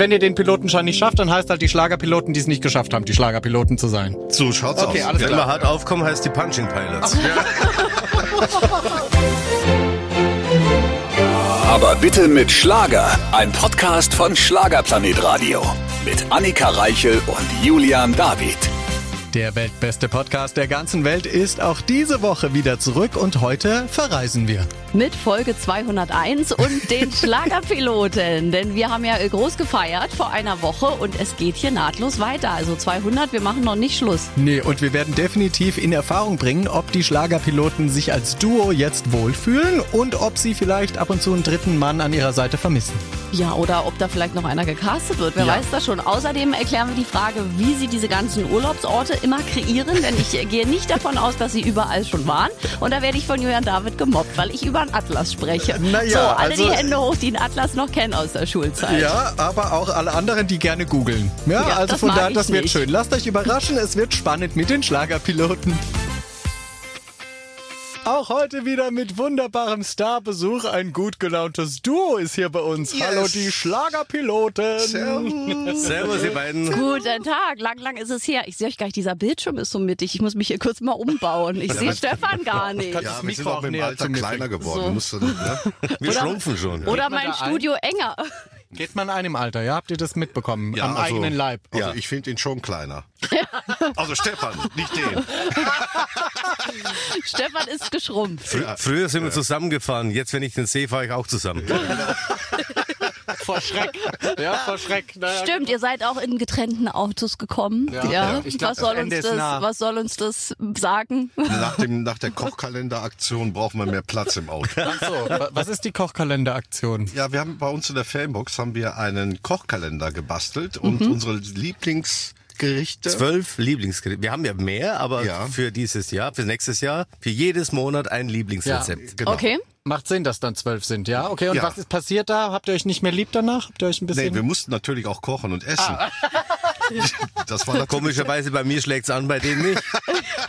wenn ihr den Pilotenschein nicht schafft, dann heißt halt die Schlagerpiloten, die es nicht geschafft haben, die Schlagerpiloten zu sein. So schaut's Okay, aus. alles Wenn klar. wir hart aufkommen, heißt die Punching Pilots. Aber bitte mit Schlager. Ein Podcast von Schlagerplanet Radio. Mit Annika Reichel und Julian David. Der weltbeste Podcast der ganzen Welt ist auch diese Woche wieder zurück und heute verreisen wir. mit Folge 201 und den Schlagerpiloten. Denn wir haben ja groß gefeiert vor einer Woche und es geht hier nahtlos weiter. Also 200, wir machen noch nicht Schluss. Nee, und wir werden definitiv in Erfahrung bringen, ob die Schlagerpiloten sich als Duo jetzt wohlfühlen und ob sie vielleicht ab und zu einen dritten Mann an ihrer Seite vermissen. Ja, oder ob da vielleicht noch einer gecastet wird. Wer Ja. weiß das schon. Außerdem erklären wir die Frage, wie sie diese ganzen Urlaubsorte immer kreieren. Denn ich gehe nicht davon aus, dass sie überall schon waren. Und da werde ich von Julian David gemobbt, weil ich über einen Atlas spreche. Na ja, so, alle also- die Hände hoch, die einen Atlas noch kennen aus der Schulzeit. Ja, aber auch alle anderen, die gerne googeln. Ja, Ja, also von daher, das wird nicht. schön. Lasst euch überraschen, es wird spannend mit den Schlagerpiloten. Auch heute wieder mit wunderbarem Starbesuch. Ein gut gelauntes Duo ist hier bei uns. Hallo, die Schlagerpiloten. Servus, ihr beiden. Guten Tag, lang, lang ist es her. Ich sehe euch gar nicht, dieser Bildschirm ist so mittig. Ich muss mich hier kurz mal umbauen. Ich sehe Stefan gar nicht. Das Ja, wir sind Mikro auch auch mit dem Alter kleiner geworden. So. Du musst, ne? Wir schrumpfen schon. Oder man mein? Studio enger. Geht man einem Alter, ja? Habt ihr das mitbekommen? Ja, Am also- eigenen Leib. Also Ja. ich finde ihn schon kleiner. Also Stefan, nicht den. Stefan ist geschrumpft. Fr früher sind wir zusammengefahren, jetzt wenn ich den sehe, fahre ich auch zusammen. Vor Schreck. Ja, vor Schreck. Naja, Stimmt, ihr seid auch in getrennten Autos gekommen. Ja, Ja. ja. Glaub, was, soll das uns das, nah. was soll uns das sagen? Nach, dem, nach der Kochkalenderaktion braucht man mehr Platz im Auto. Ach so, wa- was ist die Kochkalenderaktion? Ja, wir haben bei uns in der Fanbox haben wir einen Kochkalender gebastelt und Mhm. unsere Lieblingsgerichte. Zwölf Lieblingsgerichte. Wir haben ja mehr, aber Ja. für dieses Jahr, für nächstes Jahr, für jedes Monat ein Lieblingsrezept. Genau. Okay. Macht Sinn, dass dann zwölf sind, ja? Okay, und Ja. was ist passiert da? Habt ihr euch nicht mehr lieb danach? Habt ihr euch ein bisschen... Nee, wir mussten natürlich auch kochen und essen. Ah. Das war Komischerweise bei mir schlägt's an, bei denen nicht.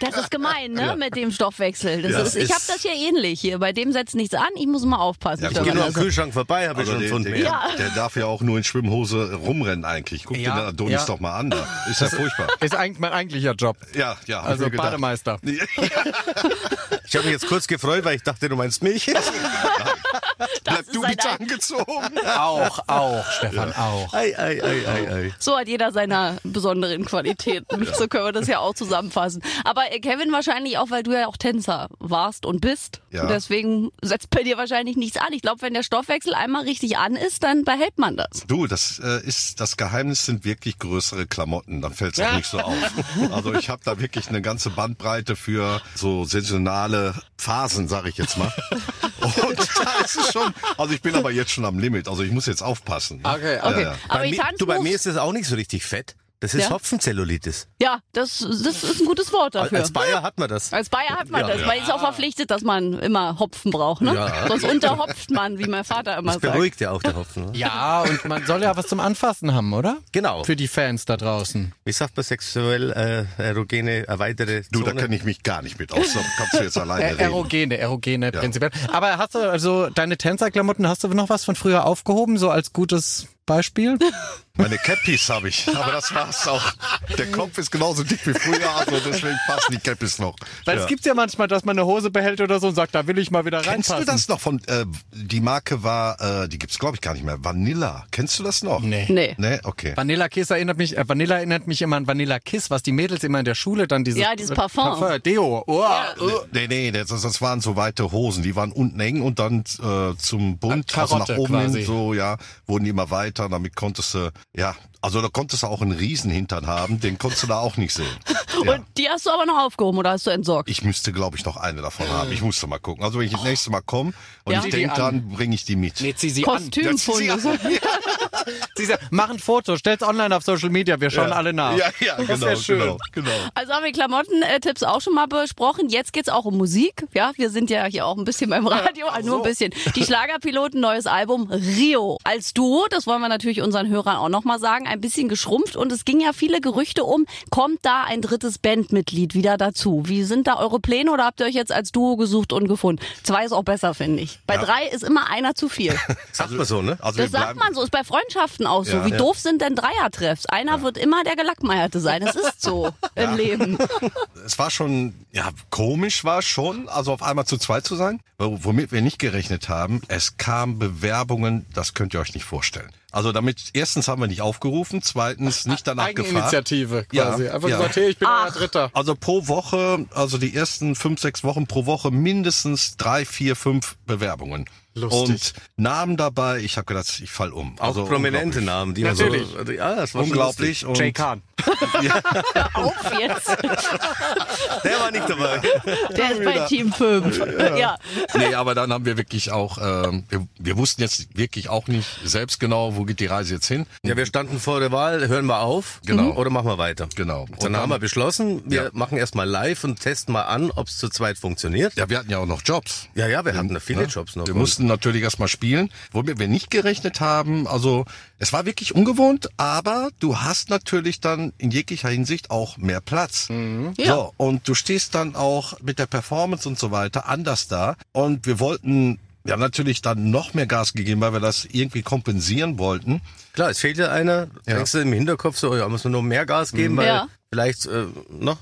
Das ist gemein, ne? Mit dem Stoffwechsel. Das Ja, ist, ich habe das hier ähnlich hier. Bei dem setzt nichts an. Ich muss mal aufpassen. Ja, Ich gut, gehe nur am Stefan. Kühlschrank vorbei, habe ich Also schon der, einen Pfund der, mehr. Ja. der darf ja auch nur in Schwimmhose rumrennen eigentlich. Guck Ja, dir den Adonis ja. doch mal an. Da. Ist ja furchtbar. Ist eigentlich mein eigentlicher Job. Ja, ja. hab Also ich mir gedacht. Bademeister. Ich habe mich jetzt kurz gefreut, weil ich dachte, du meinst mich. Bleib du ein bitte Ein- angezogen. Auch, auch, Stefan, auch. Ei, ei, ei, ei, ei. So hat jeder seine besonderen Qualitäten. So können wir das ja auch zusammenfassen. Aber äh, Kevin wahrscheinlich auch, weil du ja auch Tänzer warst und bist. Ja. Und deswegen setzt bei dir wahrscheinlich nichts an. Ich glaube, wenn der Stoffwechsel einmal richtig an ist, dann behält man das. Du, das äh, ist das Geheimnis sind wirklich größere Klamotten. Dann fällt es auch nicht so auf. Also ich habe da wirklich eine ganze Bandbreite für so saisonale Phasen, sage ich jetzt mal. Und da ist es schon. Also ich bin aber jetzt schon am Limit. Also ich muss jetzt aufpassen. ne? Okay, Ja, Okay. ja. Aber bei mir, du, bei mir ist das auch nicht so richtig fett. Das ist Ja? Hopfenzellulitis. ja, das, das ist ein gutes Wort dafür. Als Bayer hat man das. Als Bayer hat man Ja, das. ja. Man ist auch verpflichtet, dass man immer Hopfen braucht. Ne? Ja. Sonst unterhopft man, wie mein Vater immer Das sagt. beruhigt ja auch der Hopfen. Ne? Ja, und man soll ja was zum Anfassen haben, oder? Genau. Für die Fans da draußen. Wie sagt man sexuell äh, erogene erweiterte Du, da Zone? kenne ich mich gar nicht mit aus. Da kannst du jetzt alleine reden. erogene, erogene prinzipiell. Aber hast du also deine Tänzerklamotten, hast du noch was von früher aufgehoben, so als gutes Beispiel? Meine Cappies habe ich, aber das war's auch. Der Kopf ist genauso dick wie früher, also deswegen passen die Cappies noch. Weil Ja. es gibt's ja manchmal, dass man eine Hose behält oder so und sagt, da will ich mal wieder Kennst reinpassen. du das noch von, äh, die Marke war, äh, die gibt's glaube ich gar nicht mehr, Vanilla. Kennst du das noch? Nee. Nee. Nee, okay. Vanilla Kiss erinnert mich, äh, Vanilla erinnert mich immer an Vanilla Kiss, was die Mädels immer in der Schule dann dieses Ja, dieses Parfum. Deo. Oh, oh. Nee, nee, das, das waren so weite Hosen, die waren unten eng und dann äh, zum Bund, Ah, also nach oben quasi. hin, so, ja, wurden die immer weiter, damit konntest du, ja, also da konntest du auch einen Riesenhintern haben, den konntest du da auch nicht sehen. Ja. Und die hast du aber noch aufgehoben oder hast du entsorgt? Ich müsste, glaube ich, noch eine davon haben. Ich musste mal gucken. Also wenn ich das nächste Mal komme und Ja. ich denke an. dran, bringe ich die mit. Nee, zieh sie Kostümfunde. Ja, zieh sie an. Sie sa- Mach ein Foto, stell's online auf Social Media, wir schauen alle nach. Ja, ja, Das genau, schön. genau, genau. Also haben wir Klamotten-Tipps auch schon mal besprochen. Jetzt geht's auch um Musik. Ja, wir sind ja hier auch ein bisschen beim Radio, also nur ein bisschen. Die Schlagerpiloten, neues Album Rio als Duo. Das wollen wir wir natürlich unseren Hörern auch nochmal sagen, ein bisschen geschrumpft und es ging ja viele Gerüchte um, kommt da ein drittes Bandmitglied wieder dazu? Wie sind da eure Pläne oder habt ihr euch jetzt als Duo gesucht und gefunden? Zwei ist auch besser, finde ich. Bei drei ist immer einer zu viel. Sagt man so, ne? Also Das sagt man so, ist bei Freundschaften auch so. Ja. Wie Ja. doof sind denn Dreiertreffs? Einer wird immer der Gelackmeierte sein. Das ist so im Leben. es war schon, ja, komisch war es schon, also auf einmal zu zweit zu sein. Wo- Womit wir nicht gerechnet haben, es kamen Bewerbungen, das könnt ihr euch nicht vorstellen. Also damit, erstens haben wir nicht aufgerufen, zweitens nicht danach gefragt. Eigeninitiative Ja, quasi. Einfach ja. gesagt, hey, ich bin euer Dritter. Also pro Woche, also die ersten fünf, sechs Wochen pro Woche mindestens drei, vier, fünf Bewerbungen. Lustig. Und Namen dabei, ich habe gedacht, ich fall um. Auch Also prominente. Namen, die Natürlich. man so. Ja, das war Unglaublich. Und Jay Khan. Auf jetzt. Der war nicht dabei. Der ist bei Team 5. Ja. nee, aber dann haben wir wirklich auch, ähm, wir, wir wussten jetzt wirklich auch nicht selbst genau, wo geht die Reise jetzt hin. Ja, wir standen vor der Wahl, hören wir auf Genau. oder machen wir weiter. Genau. Und dann, dann- haben wir beschlossen, wir Ja. machen erstmal live und testen mal an, ob es zu zweit funktioniert. Ja, wir hatten ja auch noch Jobs. Ja, ja, wir hatten viele Ne? Jobs noch. Wir Und- mussten natürlich erstmal spielen, womit wir nicht gerechnet haben. Also es war wirklich ungewohnt, aber du hast natürlich dann in jeglicher Hinsicht auch mehr Platz. Ja. So, und du stehst dann auch mit der Performance und so weiter anders da. Und wir wollten ja natürlich dann noch mehr Gas gegeben, weil wir das irgendwie kompensieren wollten. Klar, es fehlt ja einer. Ja. Denkst du im Hinterkopf so, ja, muss man nur mehr Gas geben, weil Ja. vielleicht äh, noch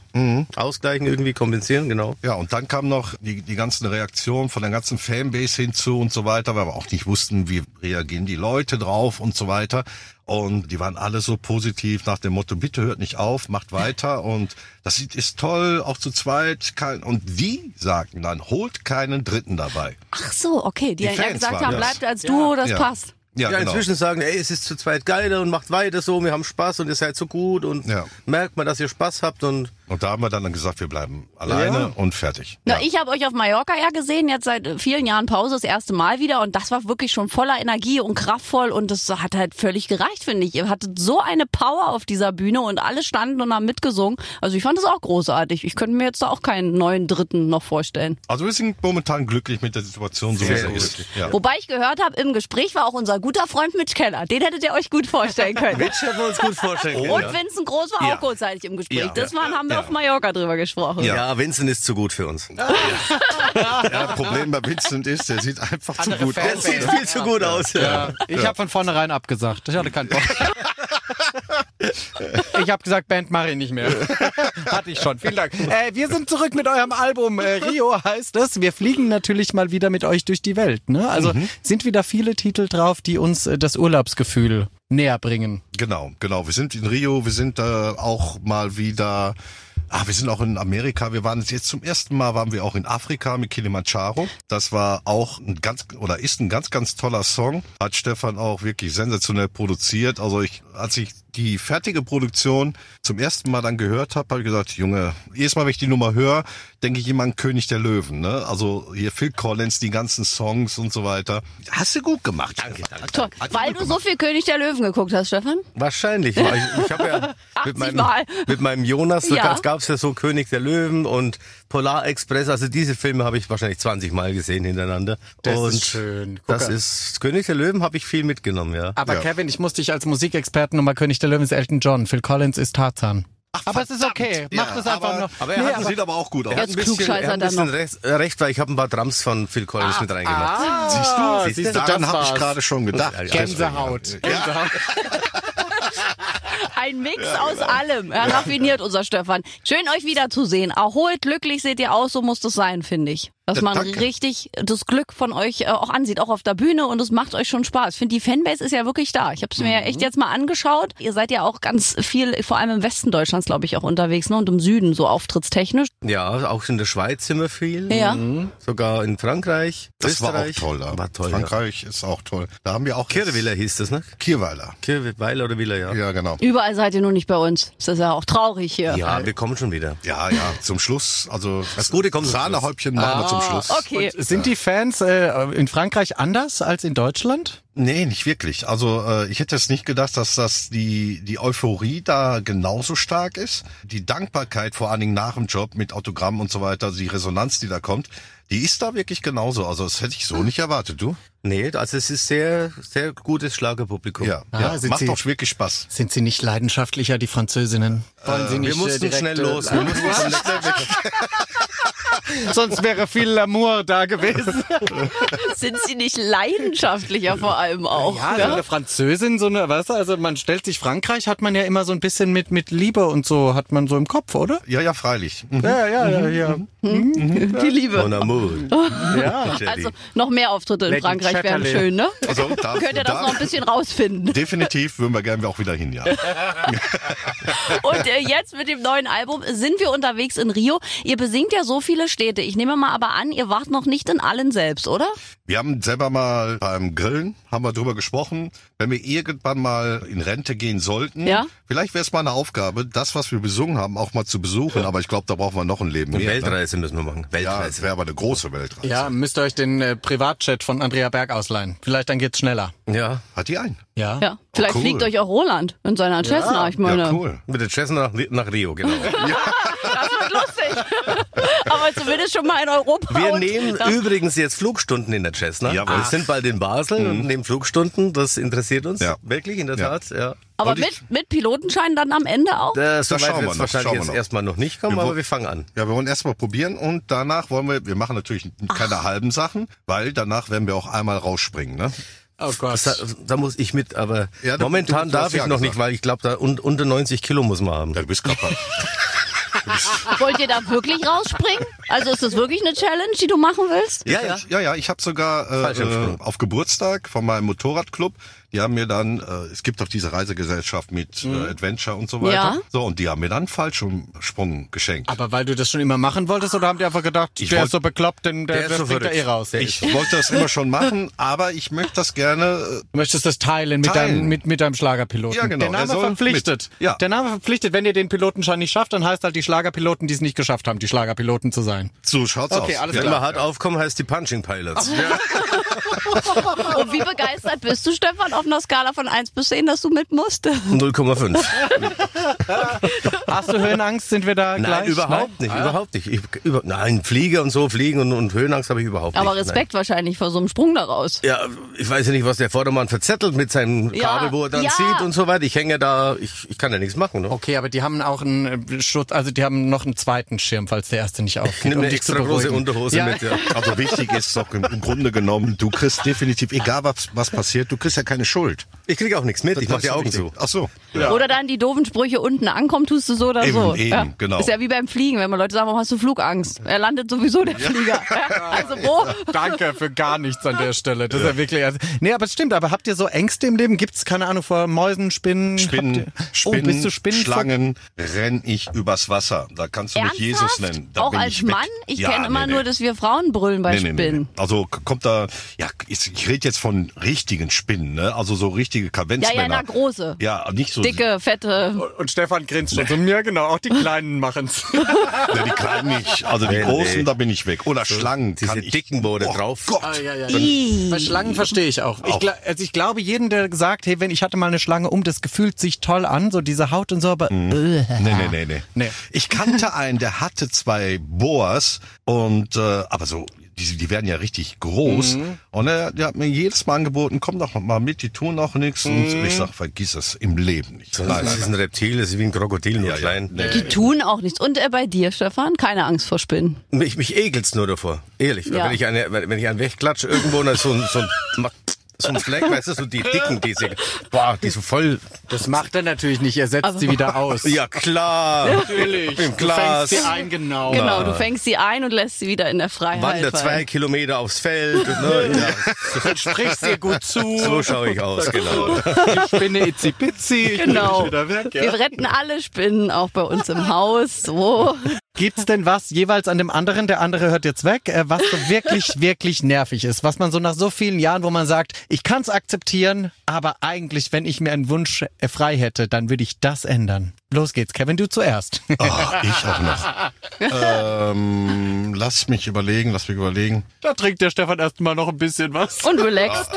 ausgleichen, irgendwie kompensieren, genau. Ja, und dann kam noch die, die ganzen Reaktionen von der ganzen Fanbase hinzu und so weiter, weil wir auch nicht wussten, wie reagieren die Leute drauf und so weiter. Und die waren alle so positiv nach dem Motto, bitte hört nicht auf, macht weiter und das ist- ist toll, auch zu zweit. Kein, und die sagten dann, holt keinen Dritten dabei. Ach so, okay. Die, Die ja Fans gesagt haben, das. bleibt als Duo, das Ja. passt. Ja, Ja, genau. inzwischen sagen, ey, es ist zu zweit geiler und macht weiter so, wir haben Spaß und ihr seid so gut und Ja. merkt man, dass ihr Spaß habt und Und da haben wir dann gesagt, wir bleiben alleine Ja. und fertig. Na, ja. ich habe euch auf Mallorca ja gesehen, jetzt seit äh, vielen Jahren Pause, das erste Mal wieder. Und das war wirklich schon voller Energie und kraftvoll. Und das hat halt völlig gereicht, finde ich. Ihr hattet so eine Power auf dieser Bühne und alle standen und haben mitgesungen. Also ich fand das auch großartig. Ich könnte mir jetzt da auch keinen neuen Dritten noch vorstellen. Also wir sind momentan glücklich mit der Situation, so wie sie ist. Ja. Wobei ich gehört habe, im Gespräch war auch unser guter Freund Mitch Keller. Den hättet ihr euch gut vorstellen können. Mensch, hätten wir uns gut vorstellen können. Und ja. Vincent Groß war Ja. auch kurzzeitig im Gespräch. Ja. Das waren, haben wir Ja. Auf Mallorca drüber gesprochen. ja, Vincent ist zu gut für uns. Ja, Problem bei Vincent ist, der sieht einfach zu Andere gut Fans. aus. Der sieht viel zu gut aus. Ja, ich habe von vornherein abgesagt. Ich hatte keinen Bock. Ich habe gesagt, Band mache ich nicht mehr. Hatte ich schon. Vielen Dank. Äh, wir sind zurück mit eurem Album. Äh, Rio heißt es. Wir fliegen natürlich mal wieder mit euch durch die Welt. Ne? Also sind wieder viele Titel drauf, die uns äh, das Urlaubsgefühl näher bringen. Genau, genau. Wir sind in Rio, wir sind äh, auch mal wieder. Ah, wir sind auch in Amerika. Wir waren jetzt zum ersten Mal waren wir auch in Afrika mit Kilimanjaro. Das war auch ein ganz oder ist ein ganz ganz toller Song. Hat Stefan auch wirklich sensationell produziert. Also ich, als ich die fertige Produktion zum ersten Mal dann gehört habe, habe ich gesagt, Junge, jedes Mal, wenn ich die Nummer höre, denke ich immer an König der Löwen. Ne? Also hier Phil Collins, die ganzen Songs und so weiter. Hast du gut gemacht. Danke, danke. Toll. Weil du so viel König der Löwen geguckt hast, Stefan? Wahrscheinlich. weil Ich, ich habe ja 80 mit meinem, Mal. mit meinem Jonas, Ja. gab es ja so König der Löwen und Polar Express. Also diese Filme habe ich wahrscheinlich 20 Mal gesehen hintereinander. Das und ist schön. Guck Das an. ist König der Löwen habe ich viel mitgenommen, ja. Aber Kevin, ich muss dich als Musikexperten nochmal König der Löwen ist Elton John. Phil Collins ist Tarzan. aber es ist okay. Mach Ja, das einfach aber, noch. aber er Nee, hat- Das sieht aber auch gut aus. Er hat ein Jetzt bisschen, er hat ein bisschen noch. recht, recht, weil ich habe ein paar Drums von Phil Collins mit reingemacht. Siehst du? siehst du, Daran habe ich gerade schon gedacht. Ja, ja. Gänsehaut. Gänsehaut. Ein Mix aus allem. Ja, raffiniert unser Stefan. Schön euch wiederzusehen. Erholt, glücklich seht ihr aus, so muss das sein, finde ich. Dass Ja, man danke. richtig das Glück von euch äh, auch ansieht, auch auf der Bühne und es macht euch schon Spaß. Ich finde, die Fanbase ist ja wirklich da. Ich habe es mir ja Mhm. echt jetzt mal angeschaut. Ihr seid ja auch ganz viel, vor allem im Westen Deutschlands, glaube ich, auch unterwegs ne? und im Süden so auftrittstechnisch. Ja, auch in der Schweiz sind wir viel. Ja. Mhm. Sogar in Frankreich. Das war auch Österreich. toll da. War toll. Ja. Frankreich ist auch toll. Da haben wir auch Kirwiller hieß das, ne? Kirweiler. Kirweiler oder Willer, ja. Ja, genau. Überall seid ihr nur nicht bei uns. Das ist ja auch traurig hier. Ja, wir kommen schon wieder. Ja, ja, zum Schluss, also Das Gute kommt Sahnehäubchen machen wir zum Schluss. Okay. Sind die Fans äh, in Frankreich anders als in Deutschland? Nee, nicht wirklich. Also äh, ich hätte es nicht gedacht, dass das die die Euphorie da genauso stark ist. Die Dankbarkeit vor allen Dingen nach dem Job mit Autogramm und so weiter, also die Resonanz, die da kommt, die ist da wirklich genauso. Also das hätte ich so nicht erwartet. Du? Nee, also es ist sehr, sehr gutes Schlagerpublikum. Ja, Ah, ja sind macht Sie- auch wirklich Spaß. Sind sie nicht leidenschaftlicher, die Französinnen? Wollen sie Wir nicht mussten äh, direkt, schnell äh, los. Wir mussten zum letzten- Sonst wäre viel Amour da gewesen. Sind sie nicht leidenschaftlicher vor allem auch? Ja, so eine Französin, so eine, weißt du, also man stellt sich Frankreich, hat man ja immer so ein bisschen mit, mit Liebe und so, hat man so im Kopf, oder? Ja, ja, freilich. Mhm. Ja, ja, ja, ja. Die Liebe. Mon amour. ja. Also noch mehr Auftritte in Lady Frankreich wären schön, ne? Also da, Könnt ihr das da, noch ein bisschen rausfinden. Definitiv würden wir gerne auch wieder hin, ja. Und äh, jetzt mit dem neuen Album sind wir unterwegs in Rio. Ihr besingt ja so viele Städte. Ich nehme mal aber an, ihr wart noch nicht in allen selbst, oder? Wir haben selber mal beim Grillen, haben wir drüber gesprochen, wenn wir irgendwann mal in Rente gehen sollten, Ja. vielleicht wäre es mal eine Aufgabe, das, was wir besungen haben, auch mal zu besuchen. Aber ich glaube, da brauchen wir noch ein Leben Eine mehr. Ne? Weltreise müssen wir machen. Ja, Weltreise. es wäre aber eine große Weltreise. Ja, müsst ihr euch den äh, Privatchat von Andrea Berg ausleihen. Vielleicht dann geht's schneller. Ja. Hat die ein? Ja. Ja. Vielleicht cool. fliegt euch auch Roland in seiner Cessna. Ich meine, Ja, cool. Mit der Cessna nach, nach Rio, genau. das wird lustig. aber zumindest schon mal in Europa. Wir nehmen das- übrigens jetzt Flugstunden in der Cessna. Jawohl. Wir sind bald in Basel und nehmen Flugstunden. Das interessiert uns Ja. wirklich, in der Ja. Tat. Ja. aber und mit, mit Pilotenschein dann am Ende auch? Äh, so Das schauen wir noch, wahrscheinlich schauen wir jetzt noch. erstmal noch nicht kommen, Wir aber wir fangen an. Ja, wir wollen erstmal probieren und danach wollen wir, wir machen natürlich keine halben Sachen, weil danach werden wir auch einmal rausspringen, ne? Oh Gott. Da, da muss ich mit, aber Ja, du- momentan darf ich ja noch gesagt. nicht, weil ich glaube, da un, unter 90 Kilo muss man haben. Ja, du bist Körper. Wollt ihr da wirklich rausspringen? Also ist das wirklich eine Challenge, die du machen willst? Ja, ja. Ja, ja, ich habe sogar äh, äh, auf Geburtstag von meinem Motorradclub, die haben mir dann, äh, es gibt doch diese Reisegesellschaft mit äh, Adventure und so weiter. Ja. So, und die haben mir dann einen Fallschirmsprung geschenkt. Aber weil du das schon immer machen wolltest oder haben die einfach gedacht, Ich der wollt- ist so bekloppt, denn der, Der der so springt da eh raus. Der ich wollte das immer schon machen, aber ich möchte das gerne. Äh, Du möchtest das teilen mit, Teilen. Deinem, mit, mit deinem Schlagerpiloten. Ja, genau. Der Name Er verpflichtet. mit. Ja. Der Name verpflichtet. Wenn ihr den Pilotenschein nicht schafft, dann heißt halt die Schlagerpiloten, die es nicht geschafft haben, die Schlagerpiloten zu sein. so schaut's Okay, aus. alles Wenn klar. wir hart aufkommen, heißt die Punching Pilots. Und wie begeistert bist du, Stefan, auf einer Skala von 1 bis 10, dass du mit musst? 0,5. Hast du Höhenangst? Sind wir da Nein, gleich? überhaupt nicht, überhaupt nicht. Ich, über, nein, Flieger und so, Fliegen und, und Höhenangst habe ich überhaupt Aber nicht. Respekt wahrscheinlich vor so einem Sprung daraus. Nein. Ja, ich weiß ja nicht, was der Vordermann verzettelt mit seinem Ja, Kabel, wo er dann ja. zieht und so weiter. Ich hänge da, ich, ich kann ja nichts machen. Ne? Okay, aber die haben auch einen äh, Schutz, also die haben noch einen zweiten Schirm, falls der erste nicht aufgeht. Ich nehme um eine extra große. Unterhose Ja. mit. Ja. Also wichtig ist doch im, im Grunde genommen, du kriegst definitiv, egal was, was passiert, du kriegst ja keine Schuld. Ich kriege auch nichts mit, ich mache die Augen zu. Ach so. Oder dann die doofen Sprüche unten ankommen, tust du so oder Eben, so. eben, ja. genau. Ist ja wie beim Fliegen, wenn man Leute sagen, warum hast du Flugangst? Er landet sowieso der Flieger. Ja. Also wo? Danke für gar nichts an der Stelle. Das ist ja wirklich. Also, nee, aber es stimmt. Aber habt ihr so Ängste im Leben? Gibt's keine Ahnung vor Mäusen, Spinnen? Spinnen, Spinnen, oh, bist du Spinnen? Schlangen, renn ich übers Wasser. Da kannst du mich Jesus Ernsthaft? nennen. Da Auch bin als ich weg. Mann? Ich Ja, kenne immer nee, nur, dass wir Frauen brüllen bei Nee, nee, nee, Spinnen. nee. Also kommt da, ja, ich, ich rede jetzt von richtigen Spinnen, ne? Also so richtige Ja, Kavenzmänner. ja, na, große. Ja, nicht so Dicke, fette. Und Stefan grinst schon so. Ja, genau. Auch die Kleinen machen's. Ja, die kleinen nicht. Also die Nee, großen, nee. da bin ich weg. Oder Schlangen. Diese kann ich, dicken, wo da oh drauf- Gott. Ah, ja, ja. Bei Schlangen verstehe ich auch. Ich, also ich glaube, jeden, der sagt, hey, wenn ich hatte mal eine Schlange um, das gefühlt sich toll an, so diese Haut und so, aber Mhm. äh, Nee, nee, nee, nee, Nee. Ich kannte einen, der hatte zwei Boas und äh, aber so die, die werden ja richtig groß. Mhm. Und er der hat mir jedes Mal angeboten, komm doch mal mit, die tun auch nichts. Mhm. Und ich sag, vergiss es im Leben nicht. Nein, Das nein, ist ein Reptil, das ist wie ein Krokodil, nur Ja, ja. klein. Nee. Die tun auch nichts. Und äh, bei dir, Stefan? Keine Angst vor Spinnen. Mich, mich ekelt's nur davor, ehrlich. Ja. Wenn ich eine, wenn ich einen wegklatsche irgendwo, und so ein, so ein, so ein Fleck, weißt du, so die dicken, diese, boah, die so voll, das macht er natürlich nicht. Er setzt sie wieder aus. ja klar, natürlich. im Glas, Du fängst sie ein, genau. Genau, du fängst sie ein und lässt sie wieder in der Freiheit wandert fallen. zwei Kilometer aufs Feld, ne, ja, Du sprichst ihr gut zu. so schaue ich aus, genau. Ich bin eine Itzi-Pitzi. Ich Genau. bin wieder weg, ja. Wir retten alle Spinnen, auch bei uns im Haus. So. Gibt's denn was jeweils an dem anderen, der andere hört jetzt weg, äh, was so wirklich, wirklich nervig ist? Was man so nach so vielen Jahren, wo man sagt, ich kann's akzeptieren, aber eigentlich, wenn ich mir einen Wunsch äh, frei hätte, dann würde ich das ändern. Los geht's, Kevin, du zuerst. Ah, ich auch noch. ähm, lass mich überlegen, lass mich überlegen. da trinkt der Stefan erstmal noch ein bisschen was. Und relaxed.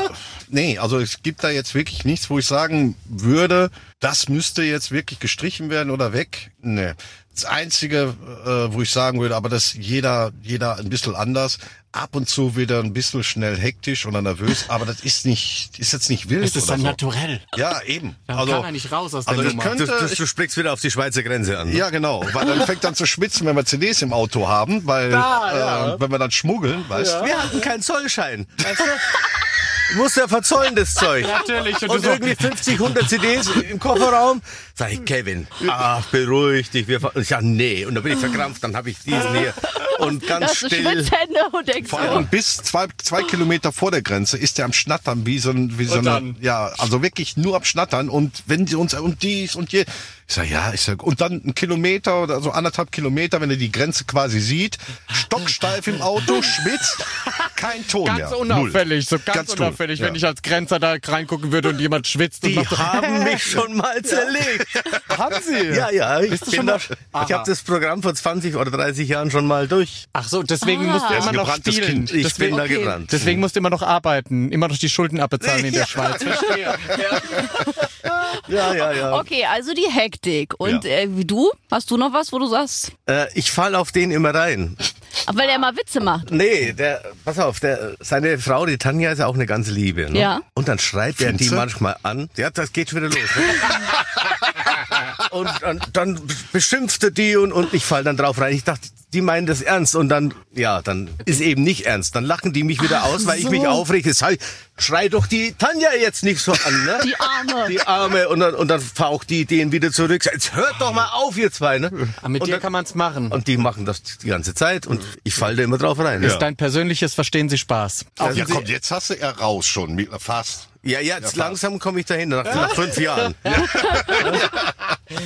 Nee, also es gibt da jetzt wirklich nichts, wo ich sagen würde, das müsste jetzt wirklich gestrichen werden oder weg. Nee. Das Einzige, äh, wo ich sagen würde, aber das jeder, jeder ein bisschen anders. Ab und zu wieder ein bisschen schnell hektisch oder nervös, aber das ist nicht, ist jetzt nicht wild. Es ist oder dann so. naturell. Ja, eben. Da also, kann er nicht raus aus der also ich Nummer. könnte, Du, du, du sprichst wieder auf die Schweizer Grenze an. ne? ja, genau, weil dann fängt dann zu schwitzen, wenn wir CDs im Auto haben, weil äh, wenn wir dann schmuggeln, weißt du. Wir hatten keinen Zollschein. Weißt musst ja verzollen, das Zeug. Natürlich, und Und, irgendwie 50, 100 CDs im Kofferraum. Sag ich, Kevin, ach, beruhig dich. Wir, ver- ich sag, nee. Und dann bin ich verkrampft, dann habe ich diesen hier. Und ganz du still. Schwitzhände und denkst Vor allem bis zwei, zwei Kilometer vor der Grenze ist der am Schnattern wie so ein, wie so eine, dann? ja, also wirklich nur am Schnattern und wenn sie uns und dies und je, ich sag ja, ich sag und dann ein Kilometer oder so anderthalb Kilometer, wenn er die Grenze quasi sieht, stocksteif im Auto, schwitzt, kein Ton Ganz mehr, unauffällig, Null. so ganz, null. unauffällig, Ja. wenn ich als Grenzer da reingucken würde und jemand schwitzt und Die macht so, haben mich schon mal zerlegt. haben sie? Ja, ja, ich, bin da, ich habe das Programm vor 20 oder 30 Jahren schon mal durch. Ach so, deswegen Ah. musst du Er immer noch spielen. Kind. Ich deswegen, bin da okay. gebrannt. deswegen musst du immer noch arbeiten, immer noch die Schulden abbezahlen in der Schweiz. Verstehe. Ja, ja, ja. Okay, also die Hektik. Und Ja. äh, wie du? Hast du noch was, wo du sagst? Äh, ich fall auf den immer rein. Aber weil er immer Witze macht. Nee, der, pass auf, der, seine Frau, die Tanja, ist ja auch eine ganze Liebe. Ne? Ja. Und dann schreit er die manchmal an. Ja, das geht schon wieder los. Ne? und, und dann beschimpft er die und, und ich fall dann drauf rein. Ich dachte, die meinen das ernst. Und dann, ja, dann ist eben nicht ernst. Dann lachen die mich wieder aus, weil ich mich aufrege. Sag ich, schrei doch die Tanja jetzt nicht so an, ne? Die Arme. Die Arme. Und dann, und dann faucht die den wieder zurück. Sag, Jetzt hört doch mal auf, ihr zwei, ne? Aber mit und dir dann, kann man's machen. und die machen das die ganze Zeit und ich fall da immer drauf rein. ist dein persönliches Verstehen Sie Spaß. Ja, komm, jetzt hast du er raus schon, mit- fast. Ja, jetzt langsam komme ich dahin, nach, nach fünf Jahren.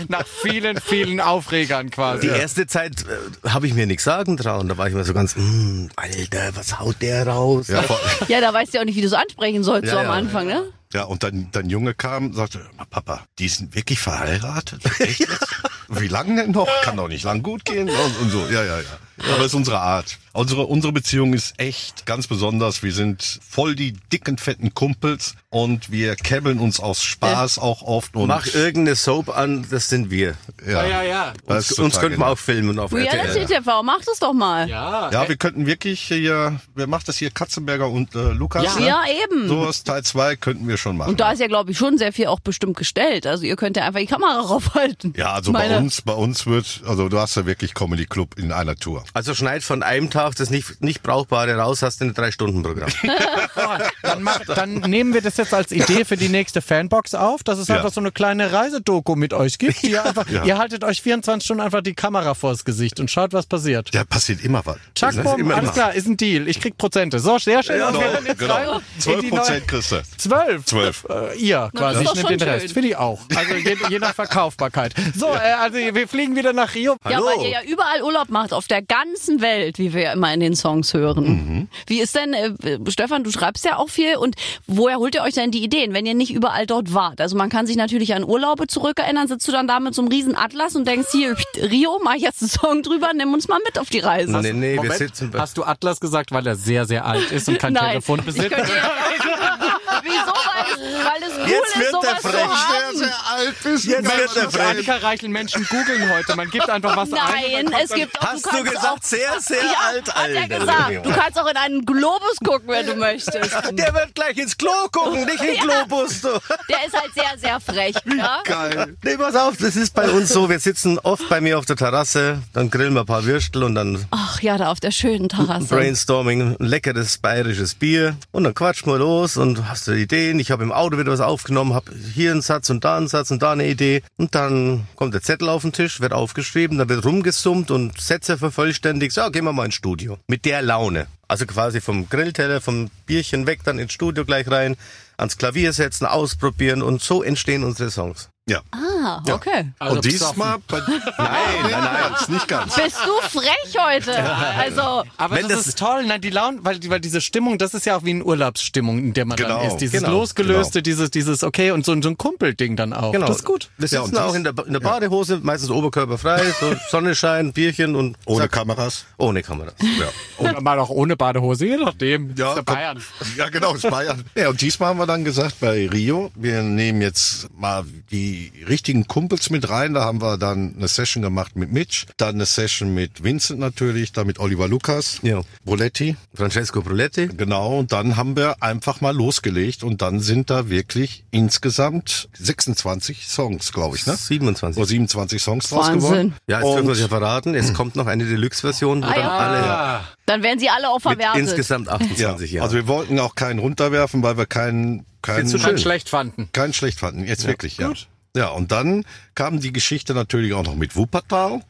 Nach vielen, vielen Aufregern quasi. Die erste Zeit äh, habe ich mir nichts sagen trauen. Da war ich immer so ganz, "Mm, Alter, was haut der raus? Ja, Ja, da weißt du ja auch nicht, wie du es ansprechen sollst Ja, so am ja. Anfang, ne? ja und dann, dann Junge kam und sagte, Papa, die sind wirklich verheiratet? Echt jetzt? Wie lange denn noch? Kann doch nicht lang gut gehen. Und, und so, ja, ja, ja. Aber das ist unsere Art. Unsere, unsere Beziehung ist echt ganz besonders. Wir sind voll die dicken, fetten Kumpels und wir kebbeln uns aus Spaß auch oft. Und Mach irgendeine Soap an, das sind wir. ja, ja, ja. ist Uns total könnten wir genial. auch filmen auf Reality RTL. TV, mach das doch mal. Ja, Ja, wir könnten wirklich hier, wer macht das hier? Katzenberger und äh, Lukas? Ja. ne? Ja, eben. So was Teil 2 könnten wir schon machen. Und da ist ja, glaube ich, schon sehr viel auch bestimmt gestellt. Also ihr könnt ja einfach die Kamera raufhalten. ja, also Meine- bei uns, bei uns wird, also du hast ja wirklich Comedy Club in einer Tour. Also schneid von einem Tag das nicht, nicht Brauchbare raus, hast du ein Drei-Stunden-Programm. dann, mach, dann nehmen wir das jetzt als Idee für die nächste Fanbox auf, dass es Ja. einfach so eine kleine Reisedoku mit euch gibt. Die ihr, einfach, Ja. ihr haltet euch 24 Stunden einfach die Kamera vors Gesicht und schaut, was passiert. Ja, passiert immer was. Chuck, Das ist bumm, immer alles klar, ist ein Deal. Ich krieg Prozente. So, sehr schön. Und wir Genau, jetzt genau. rein in 12 die neue- Prozent kriegst du. Zwölf. Zwölf. Äh, ihr quasi, ist ich doch nehme schon den Rest. schön. Finde ich auch. Also je, je nach Verkaufbarkeit. So, äh, also wir fliegen wieder nach Rio. Ja, weil ihr ja überall Urlaub macht, auf der ganzen Welt, wie wir ja immer in den Songs hören. Mhm. Wie ist denn, äh, Stefan, du schreibst ja auch viel und woher holt ihr euch denn die Ideen, wenn ihr nicht überall dort wart? Also man kann sich natürlich an Urlaube zurückerinnern, sitzt du dann da mit so einem riesen Atlas und denkst, hier, Rio, mach ich jetzt einen Song drüber, nimm uns mal mit auf die Reise. nee, nee, wir Moment, sitzen bei... hast du Atlas gesagt, weil er sehr, sehr alt ist und kein Telefon besitzt? könnte jetzt auch, Wieso? Weil es, cool Jetzt wird ist, der sowas zu frech. haben. alt bist. Jetzt wird der frech. Annika Reichel, Menschen googeln heute. Man gibt einfach was ein. Nein, und dann es gibt auch, Hast du du gesagt, auch, sehr, sehr ja, alt, hat er gesagt. Du kannst auch in einen Globus gucken, wenn du möchtest. Der wird gleich ins Klo gucken, nicht in den Globus. Du. Der ist halt sehr, sehr frech. Ja? Geil. Nee, pass auf, das ist bei uns so. Wir sitzen oft bei mir auf der Terrasse, dann grillen wir ein paar Würstel und dann Ach ja, da auf der schönen Terrasse. Brainstorming, ein leckeres bayerisches Bier und dann quatschen wir los und hast du Ideen. Ich habe im Auto wieder was aufgenommen, habe hier einen Satz und da einen Satz und da eine Idee und dann kommt der Zettel auf den Tisch, wird aufgeschrieben, dann wird rumgesummt und Sätze vervollständigt. So, gehen wir mal ins Studio. Mit der Laune. Also quasi vom Grillteller, vom Bierchen weg, dann ins Studio gleich rein, ans Klavier setzen, ausprobieren und so entstehen unsere Songs. Ja. Ah, okay. Also und diesmal, bei, nein, nein, nein, ist nicht ganz. Bist du frech heute? Also, Aber Wenn das, das- ist toll, nein, die Laune, weil, weil diese Stimmung, das ist ja auch wie eine Urlaubsstimmung, in der man Genau, dann ist. Dieses genau, losgelöste, dieses, dieses, okay, und so, ein- so ein Kumpelding dann auch. Genau. Das ist gut. Wir Ja, sitzen und auch in der, in der Badehose, meistens oberkörperfrei, so Sonnenschein, Bierchen und Ohne zack, Kameras. ohne Kameras. Ja. Oder mal auch ohne Badehose, je nachdem. Ja, ist. Bayern. Ja, genau, ist Bayern. Ja, und diesmal haben wir dann gesagt bei Rio, wir nehmen jetzt mal die richtigen Kumpels mit rein. Da haben wir dann eine Session gemacht mit Mitch, dann eine Session mit Vincent natürlich, dann mit Oliver Lukas, Ja. Boletti. Francesco Proletti. Genau, und dann haben wir einfach mal losgelegt und dann sind da wirklich insgesamt 26 Songs, glaube ich, ne? 27. Oder 27 Songs draus Wahnsinn. geworden. Ja, jetzt dürfen wir es ja verraten. Es kommt noch eine Deluxe-Version, wo Ah, dann ja. alle dann werden sie alle auch verwertet. insgesamt 28 ja, Jahren. also wir wollten auch keinen runterwerfen, weil wir keinen Kann schön. schlecht fanden. keinen schlecht fanden. Jetzt wirklich, ja. Ja, und dann kam die Geschichte natürlich auch noch mit Wuppertal.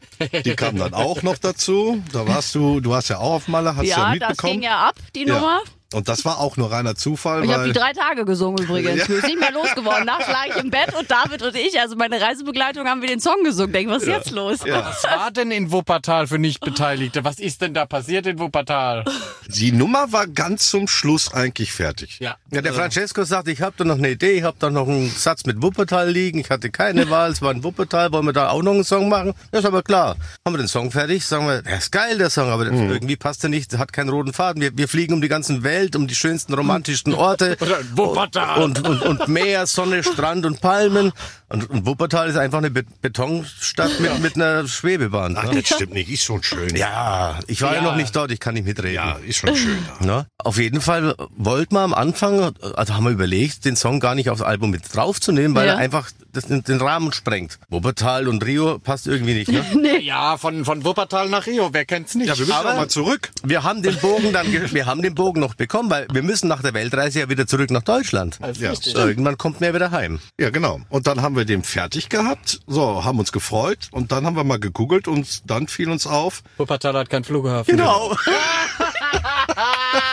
Die kam dann auch noch dazu. Da warst du, du warst ja auch auf Malle, hast ja, ja, das mitbekommen. ging ja ab, die Nummer. Und das war auch nur reiner Zufall, Ich habe die drei Tage gesungen übrigens. Mir ist nicht mehr losgeworden. Nachts lag ich im Bett und David und ich, also meine Reisebegleitung, haben wir den Song gesungen. Denk, was ist jetzt los? Was war denn in Wuppertal für Nichtbeteiligte? Was ist denn da passiert in Wuppertal? die Nummer war ganz zum Schluss eigentlich fertig. Ja. Ja, der Francesco sagt, ich habe da noch eine Idee, ich habe da noch einen Satz mit Wuppertal liegen, ich hatte keine Wahl, es war in Wuppertal, wollen wir da auch noch einen Song machen? Ja, ist aber klar. Haben wir den Song fertig, sagen wir, der ist geil, der Song, aber irgendwie passt er nicht, hat keinen roten Faden. Wir, wir fliegen um die ganze Welt, um die schönsten, romantischsten Orte. Oder Wuppertal. Und, und, und Meer, Sonne, Strand und Palmen. Und, und Wuppertal ist einfach eine Be Betonstadt mit, mit einer Schwebebahn. Ach, Ne? das stimmt nicht, ist schon schön. Ja, ich war ja. Ja. noch nicht dort, ich kann nicht mitreden. Ja, ist schon schön. Ne? Auf jeden Fall wollten wir am Anfang, also haben wir überlegt, den Song gar nicht aufs Album mit draufzunehmen, weil Ja. er einfach das, den, Rahmen sprengt. Wuppertal und Rio passt irgendwie nicht. Ne? Ja, von, von Wuppertal nach Rio, wer kennt's nicht? Ja, wir müssen Aber- auch mal zurück. Wir haben den Bogen dann, wir haben den Bogen noch bekommen, weil wir müssen nach der Weltreise ja wieder zurück nach Deutschland. Ja. So, irgendwann kommt man ja wieder heim. Ja, genau. Und dann haben wir den fertig gehabt. So, haben uns gefreut. Und dann haben wir mal gegoogelt und dann fiel uns auf. Wuppertal hat keinen Flughafen. Genau.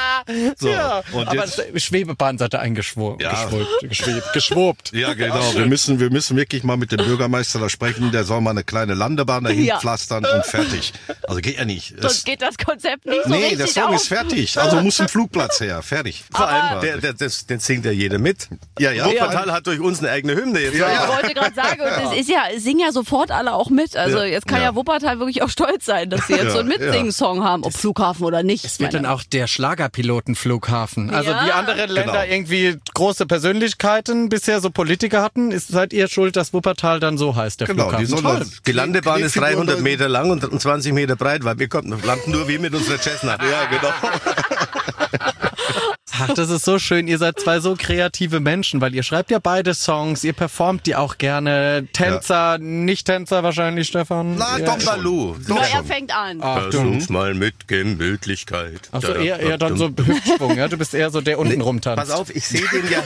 So, Ja, und aber jetzt, das Schwebebahn seid ihr eingeschwobt. Ja. Geschwobt, geschwebt, geschwobt. ja, genau. Wir müssen, wir müssen wirklich mal mit dem Bürgermeister da sprechen. Der soll mal eine kleine Landebahn dahin Ja. pflastern und fertig. Also geht ja nicht. Sonst Es, geht das Konzept nicht so nee, richtig der Song auf. ist fertig. Also muss ein Flugplatz her. Fertig. Vor allem, der, der, das, den singt ja jeder mit. Ja, ja. Wuppertal hat durch uns eine eigene Hymne jetzt. Ja, Ich ja. wollte gerade sagen, und es ist ja, singen ja sofort alle auch mit. Also Ja. jetzt kann ja. Ja. Wuppertal wirklich auch stolz sein, dass sie jetzt Ja, so einen Mitsingen-Song haben, ob Flughafen oder nicht. Es wird dann auch der Schlagerpilotenflughafen. Also Ja. wie andere Länder irgendwie große Persönlichkeiten bisher so Politiker hatten, ist, seid ihr schuld, dass Wuppertal dann so heißt, der Genau, die Flughafen. sollen Toll. Die Landebahn ist Klebfiguren 300 da- Meter lang und 20 Meter breit, weil wir kommen, landen nur wir mit unserer Cessna. Ja, genau. Ach, das ist so schön. Ihr seid zwei so kreative Menschen, weil ihr schreibt ja beide Songs, ihr performt die auch gerne. Tänzer, nicht Tänzer wahrscheinlich, Stefan. Na, Ja. doch Tom Balu. Na, Doch er fängt an. Ach, du. Versuch's mal mit Gemütlichkeit. Ach so, eher, eher dann so Hüftschwung, ja? Du bist eher so der unten rumtanzt. Pass auf, ich sehe den ja.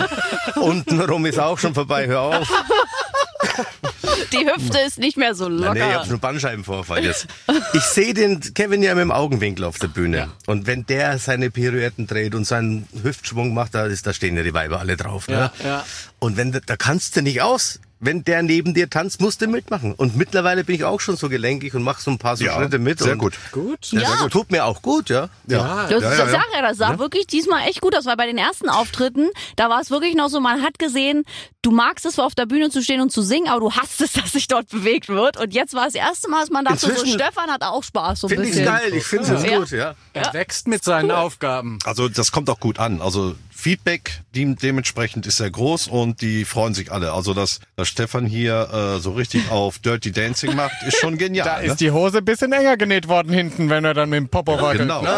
Untenrum ist auch schon vorbei, hör auf. Die Hüfte ist nicht mehr so locker. Nee, ich hab schon Bandscheibenvorfall jetzt. Ich sehe den Kevin ja mit dem Augenwinkel auf der Bühne. Und wenn der seine Pirouetten dreht und seinen Hüftschwung macht, da, ist, da stehen ja die Weiber alle drauf. Ne? Ja, ja. Und wenn, da kannst du nicht aus. Wenn der neben dir tanzt, musst du mitmachen. Und mittlerweile bin ich auch schon so gelenkig und mache so ein paar so Ja, Schritte mit. sehr und gut. Gut. Das Ja. tut mir auch gut, ja. Ja, Das, ja, das ja, sag ja, das sah wirklich diesmal echt gut aus, weil bei den ersten Auftritten, da war es wirklich noch so, man hat gesehen, du magst es, auf der Bühne zu stehen und zu singen, aber du hasst es, dass sich dort bewegt wird. Und jetzt war das erste Mal, dass man dachte, so Inzwischen Stefan hat auch Spaß, so ein Finde ich geil, ich finde es Ja. gut, ja. Er wächst mit seinen Aufgaben. Also das kommt auch gut an. Also Feedback die, dementsprechend ist sehr groß und die freuen sich alle. Also dass, dass Stefan hier äh, so richtig auf Dirty Dancing macht, ist schon genial. Da ne? ist die Hose ein bisschen enger genäht worden hinten, wenn er dann mit dem Popo wackelt. Genau. Ne?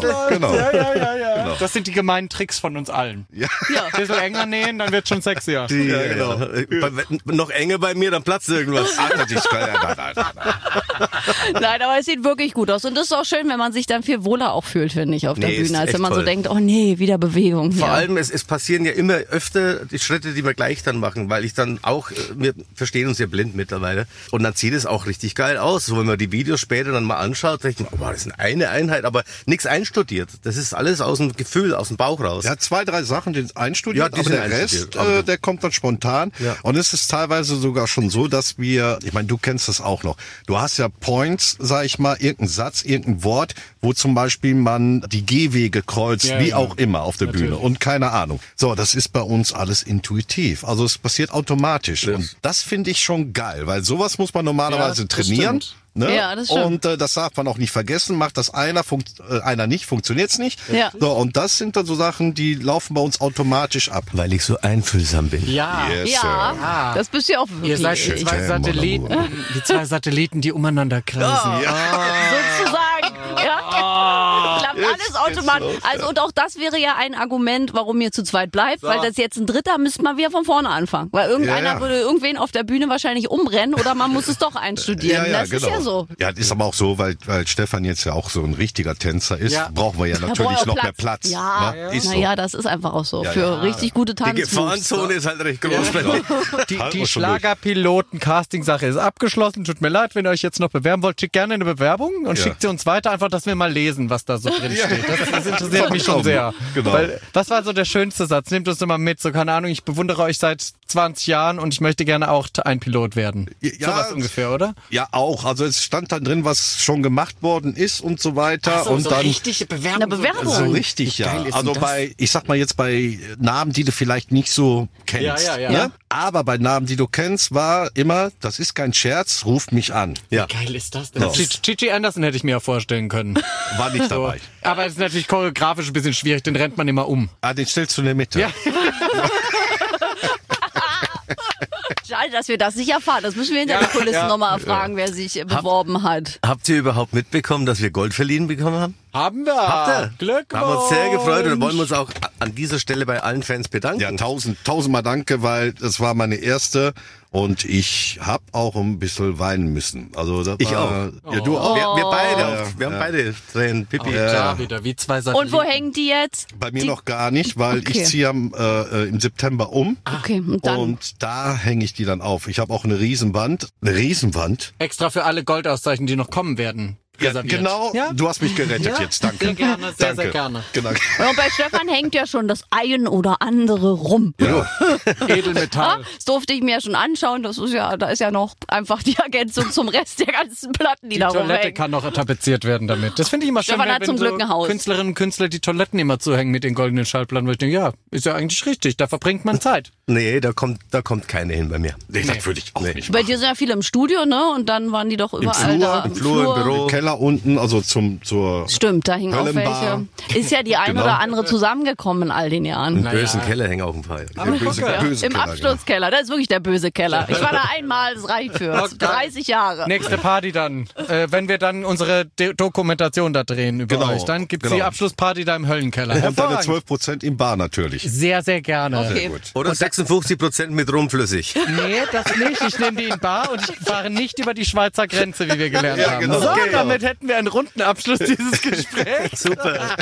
genau. genau. Ja, ja, ja, ja. Das sind die gemeinen Tricks von uns allen. Ja. Ein bisschen enger nähen, dann wird schon sexier. Ja, genau. Äh, bei- Noch enger bei mir, dann platzt irgendwas. Das ist geil. Nein, nein, nein, nein. Nein, aber es sieht wirklich gut aus. Und das ist auch schön, wenn man sich dann viel wohler auch fühlt, finde ich, auf der Nee, Bühne, als wenn man so toll. denkt, oh nee, wieder Bewegung. Vor hier. allem, es, es passieren ja immer öfter die Schritte, die wir gleich dann machen, weil ich dann auch, äh, wir verstehen uns ja blind mittlerweile. Und dann sieht es auch richtig geil aus. So, wenn man die Videos später dann mal anschaut, denkt man, oh, wow, das ist eine Einheit, aber nichts einstudiert. Das ist alles aus dem Gefühl, aus dem Bauch raus. Hat zwei, drei Sachen, die einstudiert, Ja, die aber der einstudiert, Rest, aber- äh, der kommt dann spontan. Ja. Und es ist teilweise sogar schon so, dass wir, ich meine, du kennst das auch noch. Du hast ja Points, sag ich mal, irgendein Satz, irgendein Wort, wo zum Beispiel man die Gehwege kreuzt, Ja, wie ja. auch immer auf der Bühne. Und keine Ahnung. So, das ist bei uns alles intuitiv. Also es passiert automatisch. Und das finde ich schon geil, weil sowas muss man normalerweise Ja, das trainieren. stimmt. Ne? Ja, das stimmt. Und äh, das darf man auch nicht vergessen. Macht das einer, funkt, äh, einer nicht, funktioniert's nicht. Ja. So, und das sind dann so Sachen, die laufen bei uns automatisch ab. Weil ich so einfühlsam bin. Ja. Yes, Ja, Ah. das bist ja auch wirklich. Ihr seid die zwei. Satelliten, die zwei Satelliten, die umeinander kreisen. sozusagen. Ja. Automatisch. Also und auch das wäre ja ein Argument, warum ihr zu zweit bleibt, weil das jetzt ein Dritter müsste man wieder von vorne anfangen, weil irgendeiner Ja, ja. würde irgendwen auf der Bühne wahrscheinlich umbrennen oder man muss es doch einstudieren. das ist ja so. Ja, das ist aber auch so, weil, weil Stefan jetzt ja auch so ein richtiger Tänzer ist, Ja. brauchen wir ja natürlich noch mehr Platz. Ja, ne? ist so. naja, das ist einfach auch so. Ja, Für ja. richtig gute Die Tanzmoves. Gefahrenzone ist halt recht groß. Die, die. Schlagerpiloten-Casting-Sache ist abgeschlossen. Tut mir leid, wenn ihr euch jetzt noch bewerben wollt. Schickt gerne eine Bewerbung und Ja. schickt sie uns weiter, einfach, dass wir mal lesen, was da so drin steht. Das, das interessiert mich schon sehr. Genau. Weil, was war so der schönste Satz? Nehmt uns immer mit. So, keine Ahnung, ich bewundere euch seit 20 Jahren und ich möchte gerne auch ein Pilot werden. Ja, Sowas ungefähr, oder? Ja, auch. Also es stand da drin, was schon gemacht worden ist und so weiter. und dann richtige Bewerbung. Eine Bewerbung. so richtig, ja. Also bei, ich sag mal jetzt bei Namen, die du vielleicht nicht so kennst. Ja, ja, ja. Ne? Aber bei Namen, die du kennst, war immer, das ist kein Scherz, ruf mich an. Ja. Geil ist das denn? Chi- Chichi Anderson hätte ich mir ja vorstellen können. War nicht So. dabei. Aber es ist natürlich choreografisch ein bisschen schwierig, den rennt man immer um. Ah, den stellst du in der Mitte. Ja. Schade, dass wir das nicht erfahren. Das müssen wir hinter den Kulissen ja. nochmal erfragen, wer sich äh, beworben hat. Habt ihr überhaupt mitbekommen, dass wir Gold verliehen bekommen haben? Haben wir. Habt ihr? Glückwunsch. Haben uns sehr gefreut und wollen uns auch an dieser Stelle bei allen Fans bedanken. Ja, tausend, tausendmal danke, weil das war meine erste und ich hab auch ein bisschen weinen müssen. Also das Ich war, Ja, du auch. Wir, wir beide, Ja, auch. wir haben ja. beide Tränen, Pipi. Klar wieder, wie zwei Satelliten. Und wo hängen die jetzt? Bei mir Die- noch gar nicht, weil Okay. ich ziehe am, äh, äh, im September um. Okay, und dann. Und da hänge ich die dann auf. Ich habe auch eine Riesenwand. Eine Riesenwand. Extra für alle Goldauszeichnungen, die noch kommen werden. Ja, reserviert. genau. Ja? Du hast mich gerettet Ja, jetzt. Danke. sehr gerne, sehr, Danke. sehr gerne. Genau. Und bei Stefan hängt ja schon das ein oder andere rum. Ja. Edelmetall. Das durfte ich mir ja schon anschauen. Das ist ja, da ist ja noch einfach die Ergänzung zum Rest der ganzen Platten, die, Die da Toilette rumhängen. kann noch tapeziert werden damit. Das finde ich immer schön, Stefan wenn, hat wenn zum so Glück ein Haus. Künstlerinnen und Künstler die Toiletten immer zuhängen mit den goldenen Schallplatten, wo ich denke, ja, ist ja eigentlich richtig, da verbringt man Zeit. Nee, da kommt, da kommt keine hin bei mir. Nee, das würde ich auch nicht Bei machen. dir sind ja viele im Studio, ne? Und dann waren die doch überall Flur, da. im Flur, im Büro. Im Keller unten, also zum zur Stimmt, da hingen auch welche. Ist ja die ein Genau. oder andere zusammengekommen in all den Jahren. Im bösen Keller hängen auch ein paar. Aber böse, gucke. böse Im Keller, Absturzkeller, das ist wirklich der böse Keller. Ich war da einmal, das reicht für Okay. 30 Jahre. Nächste Party dann, äh, wenn wir dann unsere De Dokumentation da drehen über Genau, euch, dann gibt's die genau. Abschlussparty da im Höllenkeller. genau. Und deine Hervorragend. 12 Prozent im Bar natürlich. Sehr, sehr gerne. Okay. Gut. Oder 56 Prozent mit rumflüssig. Nee, das nicht. Ich nehme die in Bar und ich fahre nicht über die Schweizer Grenze, wie wir gelernt Ja, haben. genau. So, Genau. damit hätten wir einen runden Abschluss dieses Gesprächs. Super.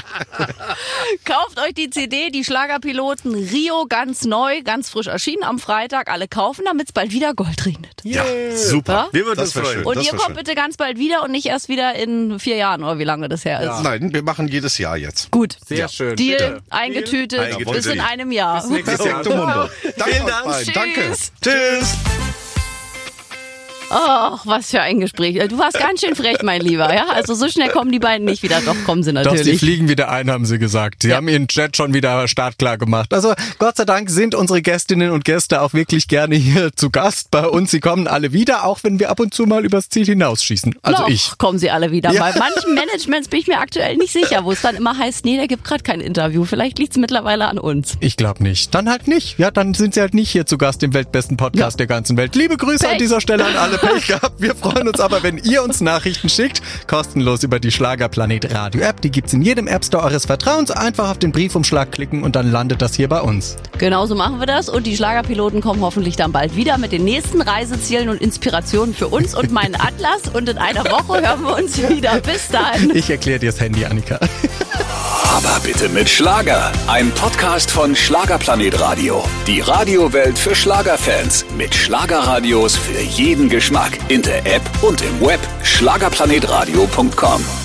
Kauft euch die CD, die Schlagerpiloten Rio ganz neu, ganz frisch erschienen am Freitag. Alle kaufen, damit es bald wieder Gold regnet. Ja, super. Wir würden Das uns freuen. Und das ihr kommt schön. bitte ganz bald wieder und nicht erst wieder in vier Jahren oder wie lange das her ist. Nein, wir machen jedes Jahr jetzt. Gut. Sehr Ja. schön. Deal Bitte. eingetütet Eingetütet. bis in einem Jahr. Nächstes Jahr. Danke Vielen Dank. beiden. Danke. Tschüss. Ach, was für ein Gespräch. Du warst ganz schön frech, mein Lieber. Ja, also so schnell kommen die beiden nicht wieder. Doch kommen sie Doch, sie natürlich. fliegen wieder ein, haben sie gesagt. Sie haben ihren Jet schon wieder startklar gemacht. Also Gott sei Dank sind unsere Gästinnen und Gäste auch wirklich gerne hier zu Gast bei uns. Sie kommen alle wieder, auch wenn wir ab und zu mal übers Ziel hinausschießen. Also Noch ich. kommen sie alle wieder. Ja. Bei manchen Managements bin ich mir aktuell nicht sicher, wo es dann immer heißt, nee, der gibt gerade kein Interview. Vielleicht liegt es mittlerweile an uns. Ich glaube nicht. Dann halt nicht. Ja, dann sind sie halt nicht hier zu Gast im weltbesten Podcast der ganzen Welt. Liebe Grüße an Pech. dieser Stelle an alle Pech gehabt. Wir freuen uns aber, wenn ihr uns Nachrichten schickt. Kostenlos über die Schlagerplanet Radio App. Die gibt's in jedem App Store eures Vertrauens. Einfach auf den Briefumschlag klicken und dann landet das hier bei uns. Genauso machen wir das und die Schlagerpiloten kommen hoffentlich dann bald wieder mit den nächsten Reisezielen und Inspirationen für uns und meinen Atlas. Und in einer Woche hören wir uns wieder. Bis dann. Ich erkläre dir das Handy, Annika. Aber bitte mit Schlager. Ein Podcast von Schlagerplanet Radio. Die Radiowelt für Schlagerfans. Mit Schlagerradios für jeden Geschmack. In der App und im Web. Schlagerplanetradio.com.